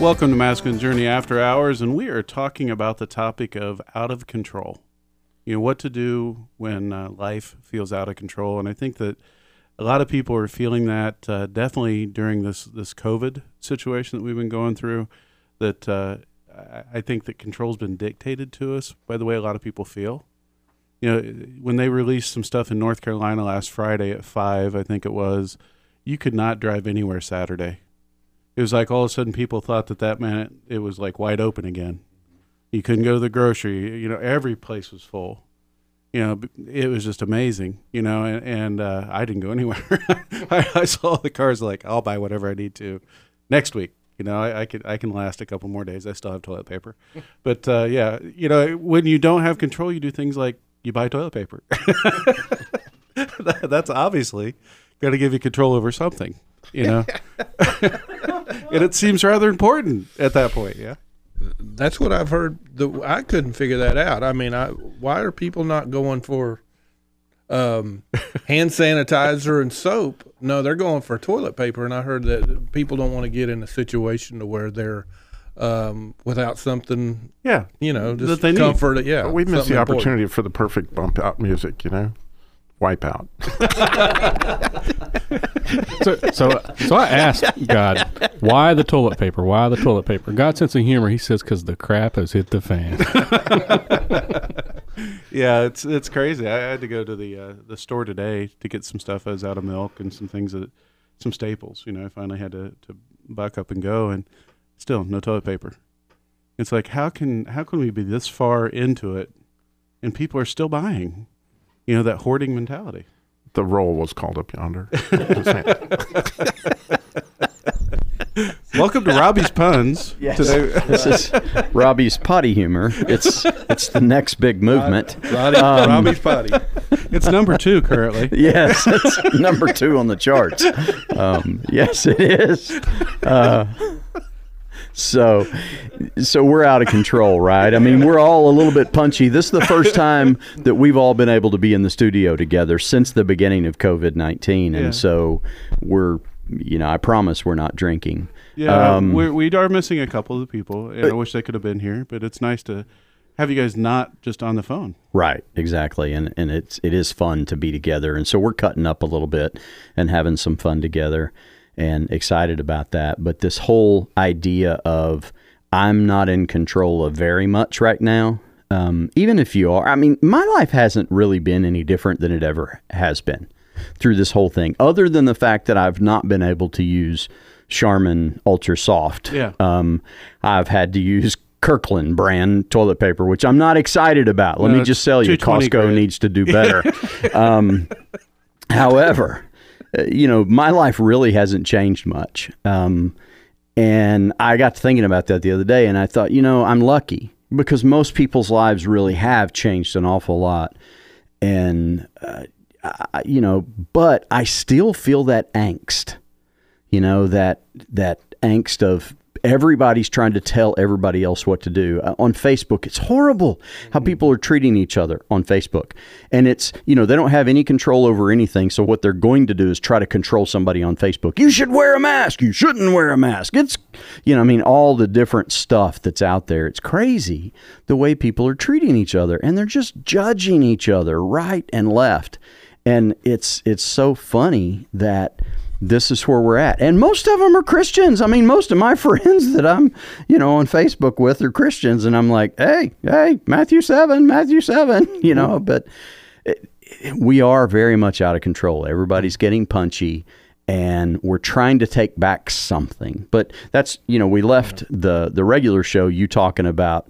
Welcome to Masculine Journey After Hours, and we are talking about the topic of out of control. You know, what to do when uh, life feels out of control. And I think that a lot of people are feeling that uh, definitely during this, this COVID situation that we've been going through. That uh, I, I think that control's been dictated to us by the way a lot of people feel. You know, when they released some stuff in North Carolina last Friday at five, I think it was, you could not drive anywhere Saturday it was like all of a sudden people thought that that meant it was like wide open again. You couldn't go to the grocery. You know, every place was full. You know, it was just amazing. You know, and, and uh, I didn't go anywhere. I, I, saw the cars like I'll buy whatever I need to next week. You know, I, I I can last a couple more days. I still have toilet paper, but uh, yeah, you know, when you don't have control, you do things like you buy toilet paper. that, that's obviously going to give you control over something. You know. and it seems rather important at that point. Yeah, that's what I've heard. The, I couldn't figure that out. I mean, I, why are people not going for um, hand sanitizer and soap? No, they're going for toilet paper. And I heard that people don't want to get in a situation to where they're um, without something. Yeah, you know, just comfort. Need. Yeah, we missed the opportunity important. for the perfect bump out music. You know. Wipeout. so, so, so I asked God, why the toilet paper? Why the toilet paper? God's sense of humor, he says, because the crap has hit the fan. yeah, it's it's crazy. I had to go to the uh, the store today to get some stuff. I was out of milk and some things that, some staples. You know, I finally had to to buck up and go, and still no toilet paper. It's like how can how can we be this far into it, and people are still buying? You know that hoarding mentality. The roll was called up yonder. Welcome to Robbie's puns. Yes. Today. this is Robbie's potty humor. It's it's the next big movement. Roddy, um, Robbie's potty. It's number two currently. Yes, it's number two on the charts. Um, yes, it is. Uh, so so we're out of control, right? I mean, we're all a little bit punchy. This is the first time that we've all been able to be in the studio together since the beginning of COVID nineteen, and yeah. so we're you know I promise we're not drinking. Yeah, um, we're, we are missing a couple of people, and I wish they could have been here, but it's nice to have you guys not just on the phone. Right, exactly. And and it's it is fun to be together. And so we're cutting up a little bit and having some fun together and excited about that. But this whole idea of I'm not in control of very much right now, um, even if you are, I mean, my life hasn't really been any different than it ever has been through this whole thing, other than the fact that I've not been able to use Charmin Ultra Soft. Yeah. Um, I've had to use Kirkland brand toilet paper, which I'm not excited about. Let no, me just tell you, Costco grand. needs to do better. um, however, you know, my life really hasn't changed much. Um, and I got to thinking about that the other day, and I thought, you know, I'm lucky because most people's lives really have changed an awful lot. And, uh, I, you know, but I still feel that angst, you know, that, that angst of everybody's trying to tell everybody else what to do. Uh, on Facebook, it's horrible how mm-hmm. people are treating each other on Facebook. And it's, you know, they don't have any control over anything. So what they're going to do is try to control somebody on Facebook. You should wear a mask. You shouldn't wear a mask. It's, you know, I mean, all the different stuff that's out there. It's crazy the way people are treating each other and they're just judging each other right and left. And it's it's so funny that this is where we're at. And most of them are Christians. I mean, most of my friends that I'm, you know, on Facebook with are Christians. And I'm like, hey, hey, Matthew 7, Matthew 7, you know, but it, we are very much out of control. Everybody's getting punchy and we're trying to take back something. But that's, you know, we left the, the regular show, you talking about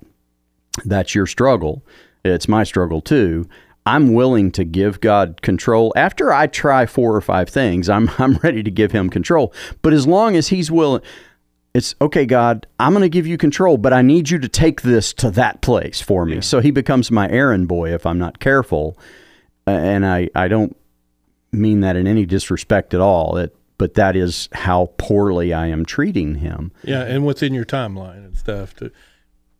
that's your struggle. It's my struggle too. I'm willing to give God control. After I try four or five things, I'm I'm ready to give him control. But as long as he's willing it's okay, God, I'm going to give you control, but I need you to take this to that place for me. Yeah. So he becomes my errand boy if I'm not careful. Uh, and I, I don't mean that in any disrespect at all. It, but that is how poorly I am treating him. Yeah, and what's in your timeline and stuff. To,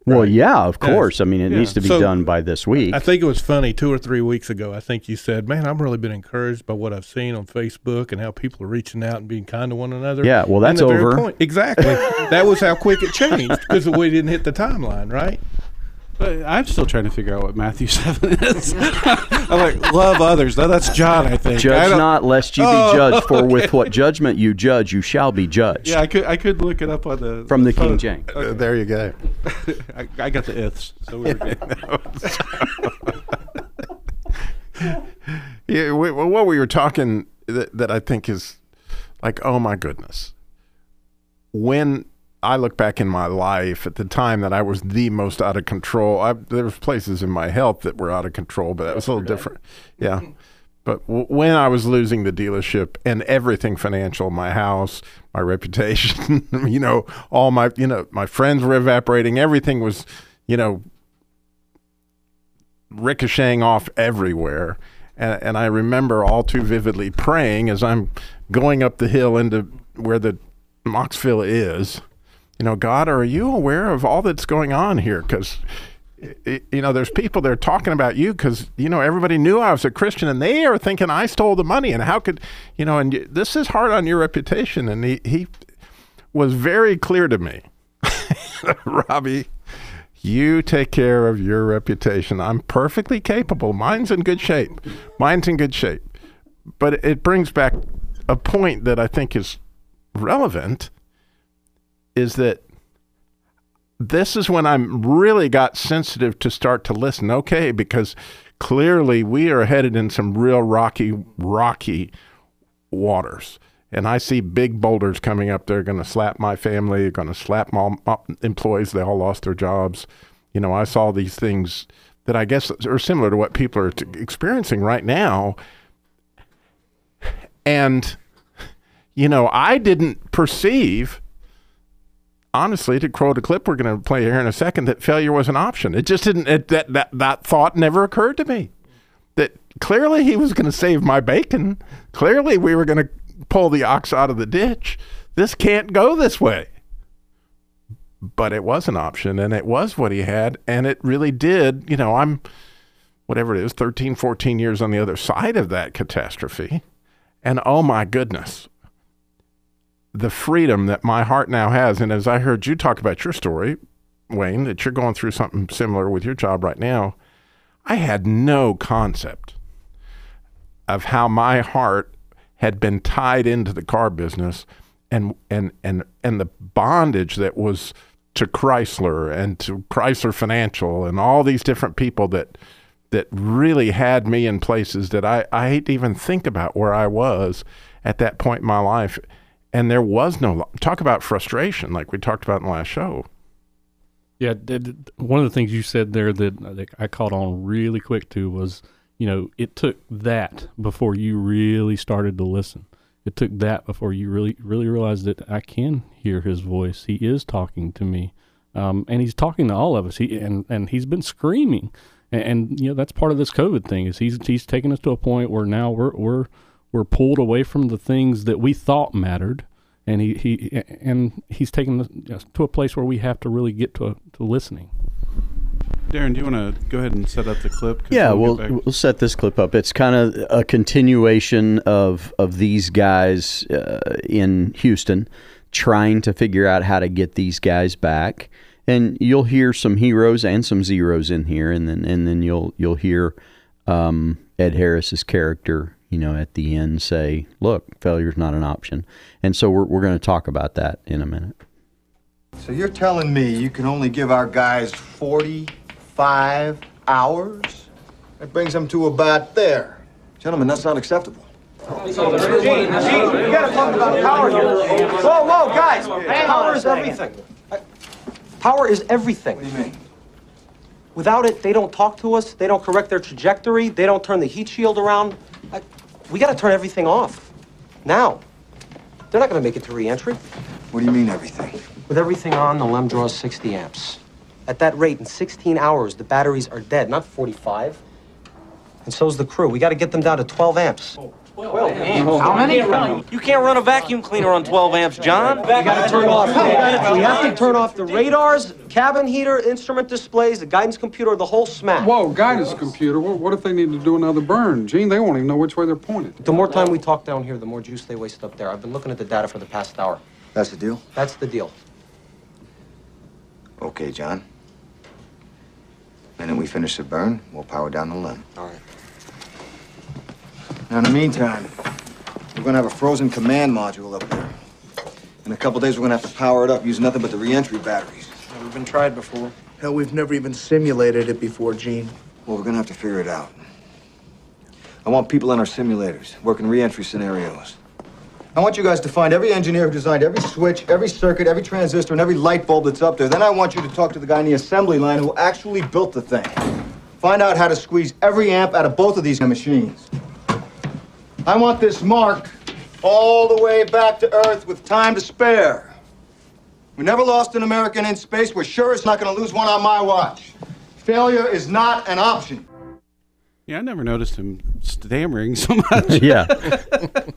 Right. Well, yeah, of course. I mean, it yeah. needs to be so, done by this week. I think it was funny two or three weeks ago. I think you said, "Man, I've really been encouraged by what I've seen on Facebook and how people are reaching out and being kind to one another." Yeah, well, that's over. Point. Exactly. that was how quick it changed because we didn't hit the timeline, right? But I'm still trying to figure out what Matthew seven is. I'm like love others. No, that's John, I think. Judge I not, lest you be oh, judged. For okay. with what judgment you judge, you shall be judged. Yeah, I could I could look it up on the from the King James. Okay. Uh, there you go. I, I, got the ifs, so we're good. yeah, well, what we were talking that, that I think is like, oh my goodness, when I look back in my life at the time that I was the most out of control. I, there was places in my health that were out of control, but that was a little different. Yeah. But w- when I was losing the dealership and everything financial, my house, my reputation, you know, all my, you know, my friends were evaporating. Everything was, you know, ricocheting off everywhere. And, and I remember all too vividly praying as I'm going up the hill into where the Mocksville is you know, God, are you aware of all that's going on here? Because, you know, there's people that are talking about you because, you know, everybody knew I was a Christian and they are thinking I stole the money. And how could, you know, and this is hard on your reputation. And he, he was very clear to me, Robbie, you take care of your reputation. I'm perfectly capable. Mine's in good shape. Mine's in good shape. But it brings back a point that I think is relevant is that this is when I'm really got sensitive to start to listen. Okay, because clearly we are headed in some real rocky, rocky waters. And I see big boulders coming up. They're going to slap my family, going to slap my, my uh, employees. They all lost their jobs. You know, I saw these things that I guess are similar to what people are experiencing right now. And, you know, I didn't perceive honestly, to quote a clip we're going to play here in a second, that failure was an option. It just didn't. It, that that that thought never occurred to me. That clearly he was going to save my bacon. Clearly we were going to pull the ox out of the ditch. This can't go this way. But it was an option, and it was what he had, and it really did. You know, I'm whatever it is, 13, 14 years on the other side of that catastrophe. And oh my goodness, the freedom that my heart now has. And as I heard you talk about your story, Wayne, that you're going through something similar with your job right now, I had no concept of how my heart had been tied into the car business and and and and the bondage that was to Chrysler and to Chrysler Financial and all these different people that that really had me in places that I, I hate to even think about where I was at that point in my life and there was no talk about frustration like we talked about in the last show. Yeah one of the things you said there that i caught on really quick to was you know it took that before you really started to listen. It took that before you really really realized that i can hear his voice. He is talking to me. Um, and he's talking to all of us. He and and he's been screaming. And, and you know that's part of this covid thing is he's he's taken us to a point where now we're we're we're pulled away from the things that we thought mattered, and he, he and he's taken us to a place where we have to really get to, to listening. Darren, do you want to go ahead and set up the clip? Yeah, we'll we'll, we'll set this clip up. It's kind of a continuation of of these guys uh, in Houston trying to figure out how to get these guys back. And you'll hear some heroes and some zeros in here, and then and then you'll you'll hear um, Ed Harris's character you know, at the end say, look, failure's not an option. And so we're, we're going to talk about that in a minute. So you're telling me you can only give our guys 45 hours? That brings them to about there. Gentlemen, that's not acceptable. Gene, Gene, you gotta talk about power here. Whoa, whoa, guys, power is everything. Power is everything. What do you mean? Without it, they don't talk to us, they don't correct their trajectory, they don't turn the heat shield around. We got to turn everything off. Now. They're not going to make it to reentry. What do you mean, everything? With everything on, the LEM draws 60 amps. At that rate, in 16 hours, the batteries are dead, not 45. And so's the crew. We got to get them down to 12 amps. 12 amps? How many? You can't run a vacuum cleaner on 12 amps, John. We got to turn off. We have to turn off the radars, cabin heater, instrument displays, the guidance computer, the whole smack. Whoa, guidance computer. What, what if they need to do another burn? Gene, they won't even know which way they're pointed. The more time we talk down here, the more juice they waste up there. I've been looking at the data for the past hour. That's the deal? That's the deal. Okay, John. And then we finish the burn, we'll power down the LEM. All right. Now, in the meantime, we're gonna have a frozen command module up there. In a couple days, we're gonna have to power it up using nothing but the reentry batteries. Never been tried before. Hell, we've never even simulated it before, Gene. Well, we're gonna have to figure it out. I want people in our simulators, working reentry scenarios. I want you guys to find every engineer who designed every switch, every circuit, every transistor, and every light bulb that's up there. Then I want you to talk to the guy in the assembly line who actually built the thing. Find out how to squeeze every amp out of both of these machines. I want this mark all the way back to Earth with time to spare. We never lost an American in space. We're sure it's not going to lose one on my watch. Failure is not an option. Yeah, I never noticed him stammering so much. yeah.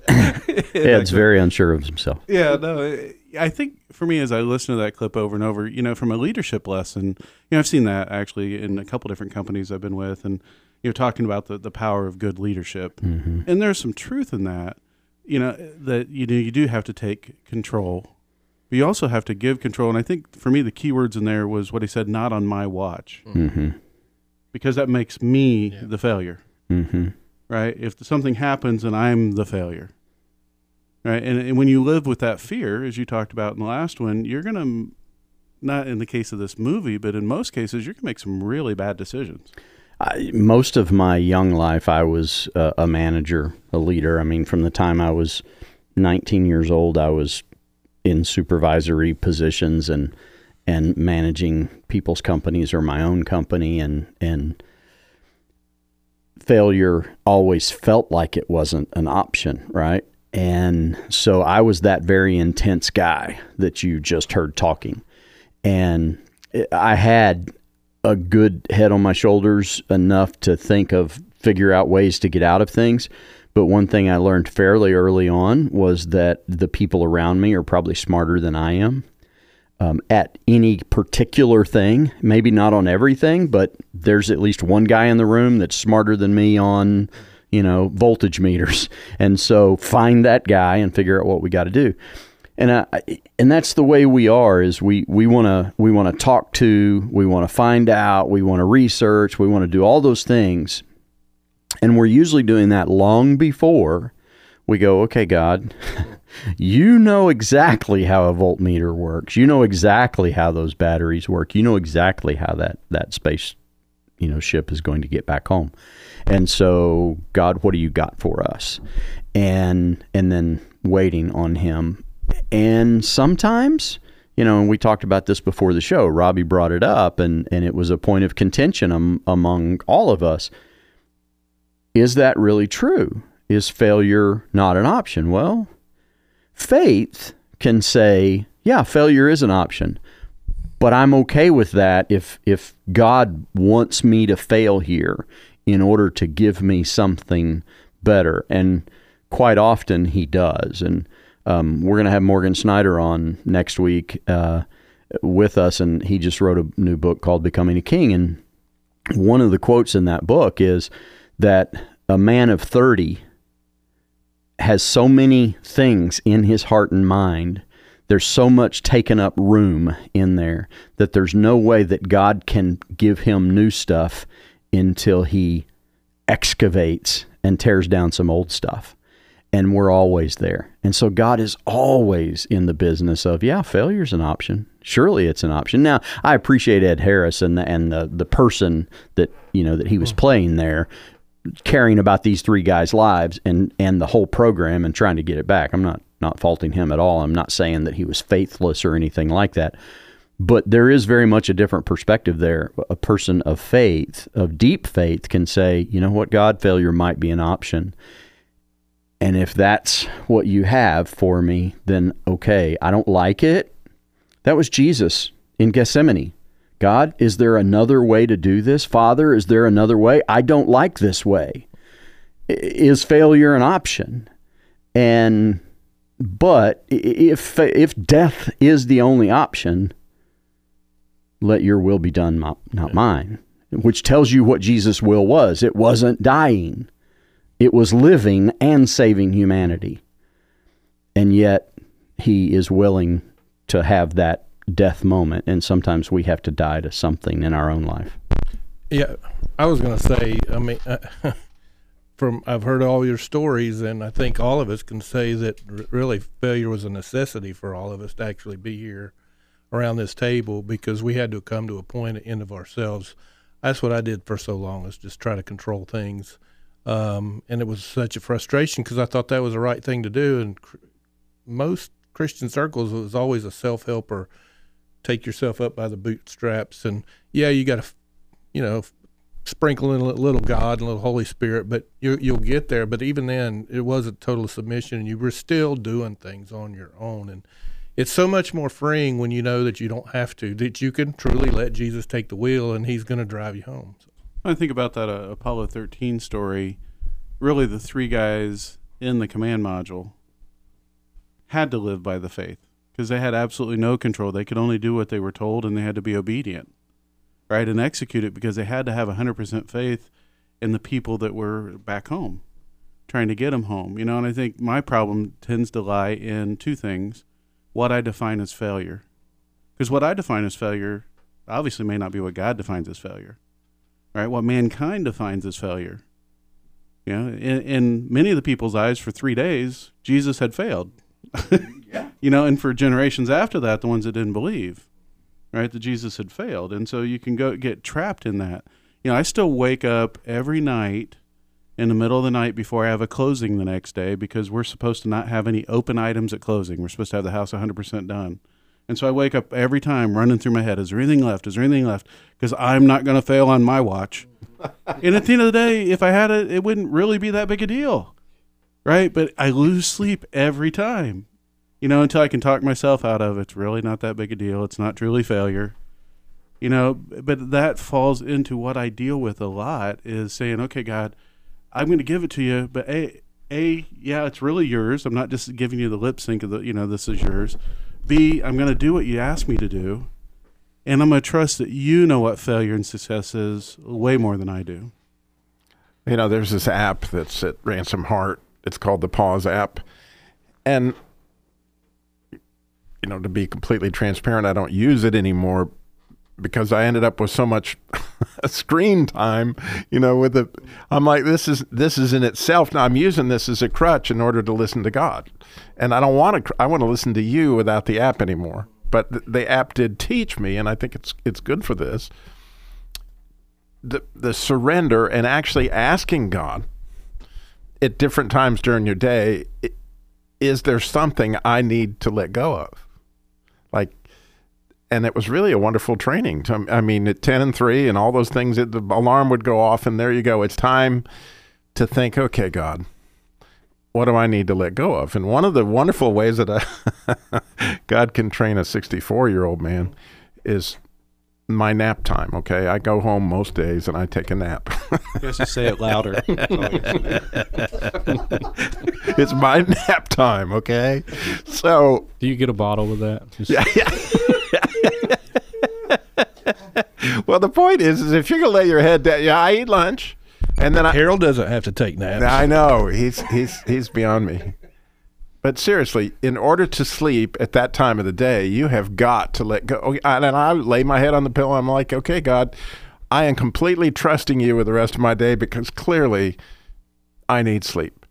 yeah, it's very unsure of himself. Yeah, no, I think for me, as I listen to that clip over and over, you know, from a leadership lesson, you know, I've seen that actually in a couple different companies I've been with, and you know, talking about the, the power of good leadership, mm-hmm. and there's some truth in that. You know, that you know you do have to take control, but you also have to give control. And I think for me, the key words in there was what he said: "Not on my watch." Mm-hmm because that makes me yeah. the failure. Mm-hmm. Right? If something happens and I'm the failure. Right? And, and when you live with that fear, as you talked about in the last one, you're going to, not in the case of this movie, but in most cases, you're going to make some really bad decisions. I, most of my young life, I was uh, a manager, a leader. I mean, from the time I was 19 years old, I was in supervisory positions and and managing people's companies or my own company and and failure always felt like it wasn't an option, right? And so I was that very intense guy that you just heard talking. And I had a good head on my shoulders enough to think of figure out ways to get out of things. But one thing I learned fairly early on was that the people around me are probably smarter than I am um, at any particular thing. Maybe not on everything, but there's at least one guy in the room that's smarter than me on, you know, voltage meters. And so find that guy and figure out what we got to do. And I, and that's the way we are. Is we we want to we want to talk to, we want to find out, we want to research, we want to do all those things, and we're usually doing that long before we go. Okay, God. you know exactly how a voltmeter works. You know exactly how those batteries work. You know exactly how that that space, you know, ship is going to get back home. And so, God, what do you got for us? And and then waiting on him. And sometimes, you know, and we talked about this before the show. Robbie brought it up and and it was a point of contention among all of us. Is that really true? Is failure not an option? Well, Faith can say, yeah, failure is an option, but I'm okay with that if if God wants me to fail here in order to give me something better, and quite often He does. And um, we're going to have Morgan Snyder on next week uh, with us, and he just wrote a new book called Becoming a King, and one of the quotes in that book is that a man of 30 has so many things in his heart and mind. There's so much taken up room in there that there's no way that God can give him new stuff until he excavates and tears down some old stuff. And we're always there. And so God is always in the business of, yeah, failure's an option. Surely it's an option. Now, I appreciate Ed Harris and the, and the, the person that, you know, that he was hmm. playing there caring about these three guys' lives and and the whole program and trying to get it back. I'm not not faulting him at all. I'm not saying that he was faithless or anything like that. But there is very much a different perspective there. A person of faith, of deep faith, can say, you know what, God, failure might be an option. And if that's what you have for me, then okay. I don't like it. That was Jesus in Gethsemane. God, is there another way to do this? Father, is there another way? I don't like this way. Is failure an option? And but if if death is the only option, let your will be done, not mine. Which tells you what Jesus' will was. It wasn't dying. It was living and saving humanity. And yet he is willing to have that death moment and sometimes we have to die to something in our own life. Yeah, I was going to say, I mean, uh, from I've heard all your stories, and I think all of us can say that r- really failure was a necessity for all of us to actually be here around this table because we had to come to a point at end of ourselves. That's what I did for so long is just try to control things, um, and it was such a frustration because I thought that was the right thing to do, and cr- most Christian circles it was always a self help or take yourself up by the bootstraps, and yeah, you got to, you know, sprinkle in a little God and a little Holy Spirit, but you, you'll get there. But even then, it was a total submission, and you were still doing things on your own. And it's so much more freeing when you know that you don't have to, that you can truly let Jesus take the wheel, and He's going to drive you home. So. I think about that uh, Apollo 13 story. Really, the three guys in the command module had to live by the faith because they had absolutely no control. They could only do what they were told, and they had to be obedient right, and execute it because they had to have 100% faith in the people that were back home, trying to get them home. You know, and I think my problem tends to lie in two things what I define as failure. Because what I define as failure obviously may not be what God defines as failure, right? What mankind defines as failure. You know, in, in many of the people's eyes, for three days, Jesus had failed. yeah. You know, and for generations after that, the ones that didn't believe right? That Jesus had failed. And so you can go get trapped in that. You know, I still wake up every night in the middle of the night before I have a closing the next day because we're supposed to not have any open items at closing. We're supposed to have the house 100% done. And so I wake up every time running through my head, is there anything left? Is there anything left? Because I'm not going to fail on my watch. and at the end of the day, if I had it, it wouldn't really be that big a deal. Right? But I lose sleep every time you know, until I can talk myself out of it, it's really not that big a deal. It's not truly failure. You know, but that falls into what I deal with a lot is saying, okay, God, I'm going to give it to you, but a, a, yeah, it's really yours. I'm not just giving you the lip sync of the, you know, this is yours. B, I'm going to do what you ask me to do, and I'm going to trust that you know what failure and success is way more than I do. You know, there's this app that's at Ransom Heart. It's called the Pause app, and you know, to be completely transparent, I don't use it anymore because I ended up with so much screen time, you know, with the I'm like this is this is in itself now I'm using this as a crutch in order to listen to God. And I don't want to I want to listen to you without the app anymore. But the, the app did teach me and I think it's it's good for this. The the surrender and actually asking God at different times during your day is there something I need to let go of? like and it was really a wonderful training. To, I mean, at 10 and 3 and all those things, it, the alarm would go off, and there you go. It's time to think, okay, God, what do I need to let go of? And one of the wonderful ways that I, God can train a 64 year old man is my nap time. Okay, I go home most days and I take a nap. Just say it louder. it's my nap time. Okay, so do you get a bottle with that? Just... Yeah. yeah. well, the point is, is if you're gonna lay your head down, yeah, I eat lunch, and then I, Harold doesn't have to take naps. I know he's he's he's beyond me. But seriously, in order to sleep at that time of the day, you have got to let go. And I lay my head on the pillow. I'm like, okay, God, I am completely trusting you with the rest of my day because clearly I need sleep.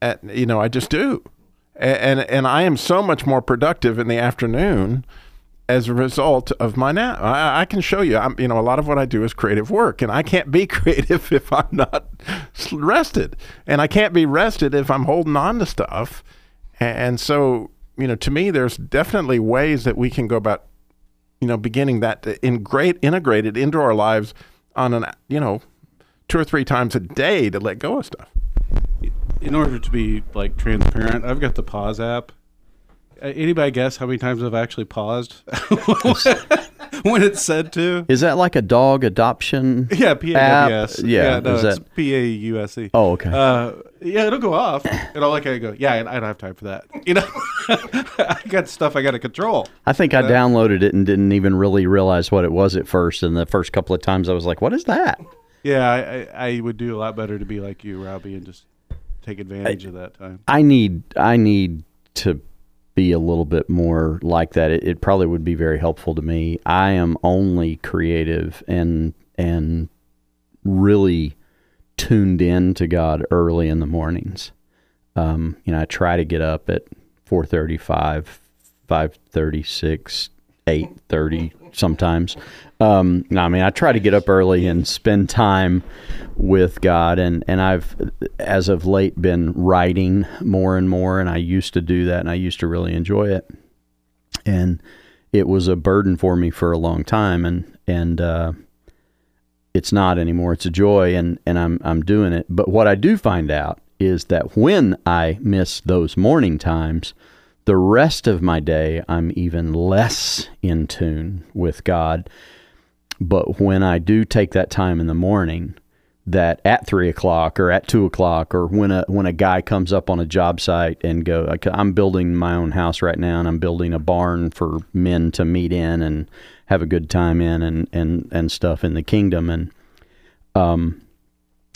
And, you know, I just do. And, and, and I am so much more productive in the afternoon as a result of my nap. I, I, can show you. I'm, you know, a lot of what I do is creative work, and I can't be creative if I'm not rested, and I can't be rested if I'm holding on to stuff. And so, you know, to me, there's definitely ways that we can go about, you know, beginning that in great integrated into our lives on an, you know, two or three times a day to let go of stuff. In order to be like transparent, I've got the pause app anybody guess how many times I've actually paused when it's said to? Is that like a dog adoption? Yeah, P A W S. Yeah, yeah no, is it's that- P A U S E. Oh, okay. Uh, yeah, it'll go off, and I'll look at it and go, yeah, I don't have time for that. You know, I got stuff I got to control. I think I downloaded it and didn't even really realize what it was at first. And the first couple of times I was like, "What is that?" Yeah, I, I, I would do a lot better to be like you, Robbie, and just take advantage of that time. I need I need to be a little bit more like that, it, it probably would be very helpful to me. I am only creative and and really tuned in to God early in the mornings. Um, you know, I try to get up at 4:35, 5:36, 8:30, sometimes. Um, I mean, I try to get up early and spend time with God, and and I've as of late been writing more and more, and I used to do that, and I used to really enjoy it, and it was a burden for me for a long time, and and uh, it's not anymore. It's a joy, and and I'm I'm doing it. But what I do find out is that when I miss those morning times, the rest of my day I'm even less in tune with God. But when I do take that time in the morning, that at three o'clock or at two o'clock or when a when a guy comes up on a job site and go, I'm building my own house right now and I'm building a barn for men to meet in and have a good time in and and and stuff in the kingdom and um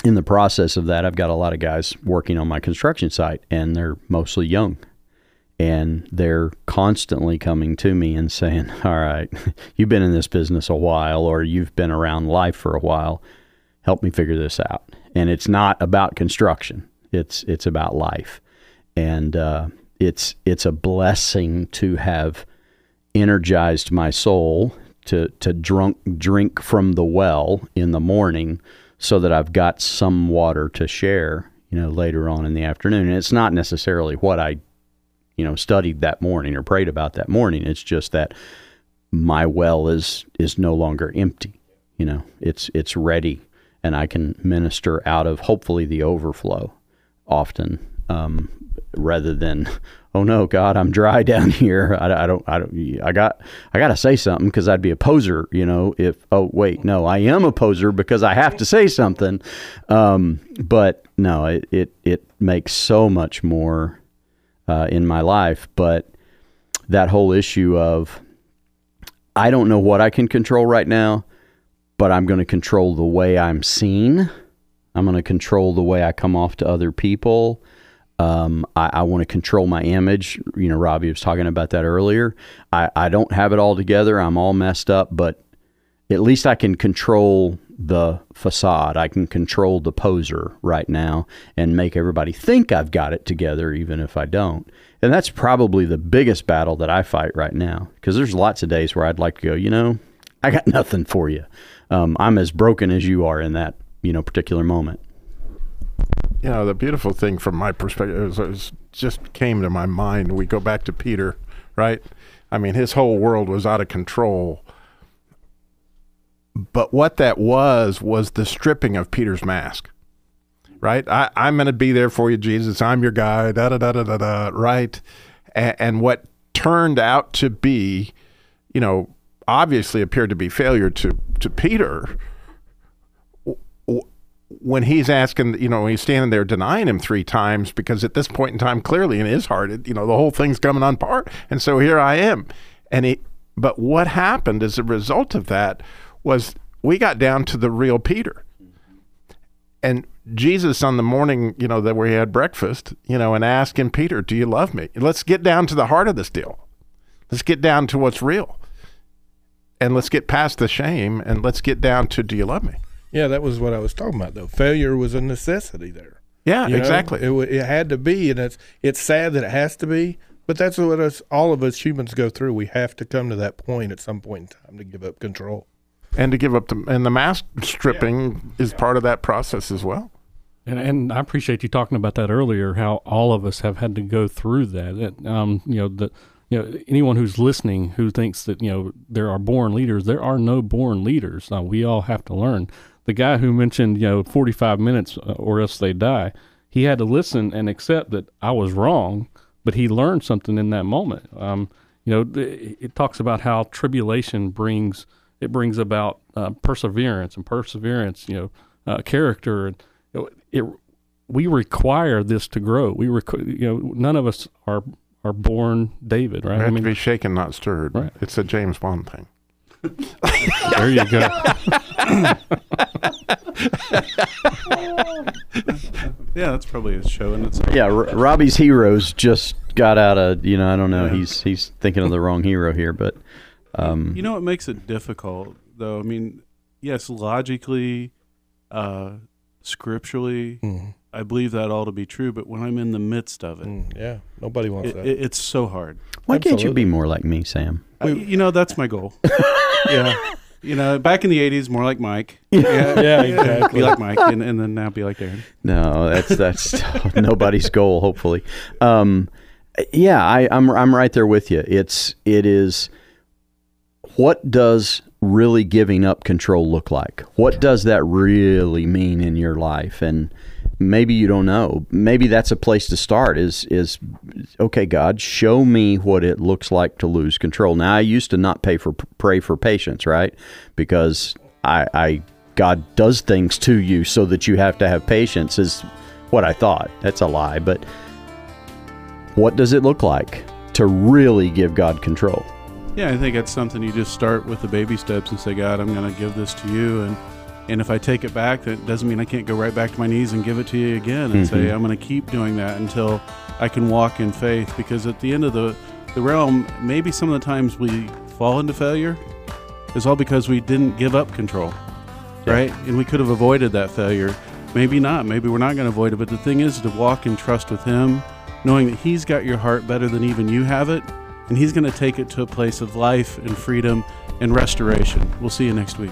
in the process of that I've got a lot of guys working on my construction site and they're mostly young and they're constantly coming to me and saying, "All right, you've been in this business a while, or you've been around life for a while. Help me figure this out." And it's not about construction; it's it's about life, and uh, it's it's a blessing to have energized my soul to to drunk drink from the well in the morning, so that I've got some water to share. You know, later on in the afternoon, and it's not necessarily what I you know studied that morning or prayed about that morning. It's just that my well is is no longer empty you know it's it's ready and i can minister out of hopefully the overflow often um, rather than oh no god i'm dry down here. I, I don't i don't i got i got to say something because i'd be a poser you know if oh wait no i am a poser because i have to say something. Um, but no it, it it makes so much more uh, in my life, but that whole issue of I don't know what I can control right now, but I'm going to control the way I'm seen. I'm going to control the way I come off to other people. Um, I, I want to control my image. You know, Robbie was talking about that earlier. I, I don't have it all together. I'm all messed up, but at least I can control the facade. I can control the poser right now and make everybody think I've got it together, even if I don't. And that's probably the biggest battle that I fight right now because there's lots of days where I'd like to go, you know, I got nothing for you. Um, I'm as broken as you are in that, you know, particular moment. You know, the beautiful thing from my perspective is, is just came to my mind. We go back to Peter, right? I mean, his whole world was out of control but what that was was the stripping of Peter's mask. Right? I, I'm going to be there for you, Jesus. I'm your guy. Da da da da da da. Right? And, and what turned out to be, you know, obviously appeared to be failure to to Peter. When he's asking, you know, he's standing there denying him three times because at this point in time, clearly in his heart, it, you know, the whole thing's coming on part. And so here I am. And he, but what happened as a result of that was we got down to the real Peter. And Jesus on the morning, you know, that where he had breakfast, you know, and asking Peter, "Do you love me?" Let's get down to the heart of this deal. Let's get down to what's real. And let's get past the shame and let's get down to do you love me? Yeah, that was what I was talking about though. Failure was a necessity there. Yeah, You know, exactly. It, it had to be, and it's it's sad that it has to be, but that's what us all of us humans go through. We have to come to that point at some point in time to give up control. And to give up the and the mask stripping is part of that process as well. And, and I appreciate you talking about that earlier. How all of us have had to go through that. That, um, you know, the you know anyone who's listening who thinks that you know there are born leaders, there are no born leaders. Uh, we all have to learn. The guy who mentioned you know 45 minutes uh, or else they die, he had to listen and accept that I was wrong, but he learned something in that moment. Um, you know, it, it talks about how tribulation brings it brings about uh, perseverance and perseverance. You know, uh, character. And you know, it we require this to grow. We requ- you know none of us are are born David, right? We have I mean, to be shaken, not stirred. Right. It's a James Bond thing. there you go. yeah, that's probably a show in itself. Yeah, R- Robbie's heroes just got out of you know I don't know yeah. he's he's thinking of the wrong hero here, but um, you know what makes it difficult though. I mean, yes, logically, uh, scripturally, mm. I believe that all to be true. But when I'm in the midst of it, mm, yeah, nobody wants it, that. It, it's so hard. Why Absolutely. can't you be more like me, Sam? I, you know, that's my goal. yeah. You know, back in the '80s, more like Mike. Yeah, yeah, exactly. Be like Mike, and, and then now be like Aaron. No, that's that's nobody's goal. Hopefully, um, yeah, I, I'm I'm right there with you. It's it is. What does really giving up control look like? What does that really mean in your life? And maybe you don't know. Maybe that's a place to start is is okay, God, show me what it looks like to lose control. Now I used to not pay for pray for patience, right? Because I, I God does things to you so that you have to have patience is what I thought. That's a lie, but what does it look like to really give God control? Yeah, I think it's something you just start with the baby steps and say, God, I'm going to give this to you and and if I take it back, that doesn't mean I can't go right back to my knees and give it to you again and mm-hmm. say, I'm going to keep doing that until I can walk in faith. Because at the end of the, the realm, maybe some of the times we fall into failure is all because we didn't give up control, yeah. right? And we could have avoided that failure. Maybe not. Maybe we're not going to avoid it. But the thing is to walk in trust with Him, knowing that He's got your heart better than even you have it. And He's going to take it to a place of life and freedom and restoration. We'll see you next week.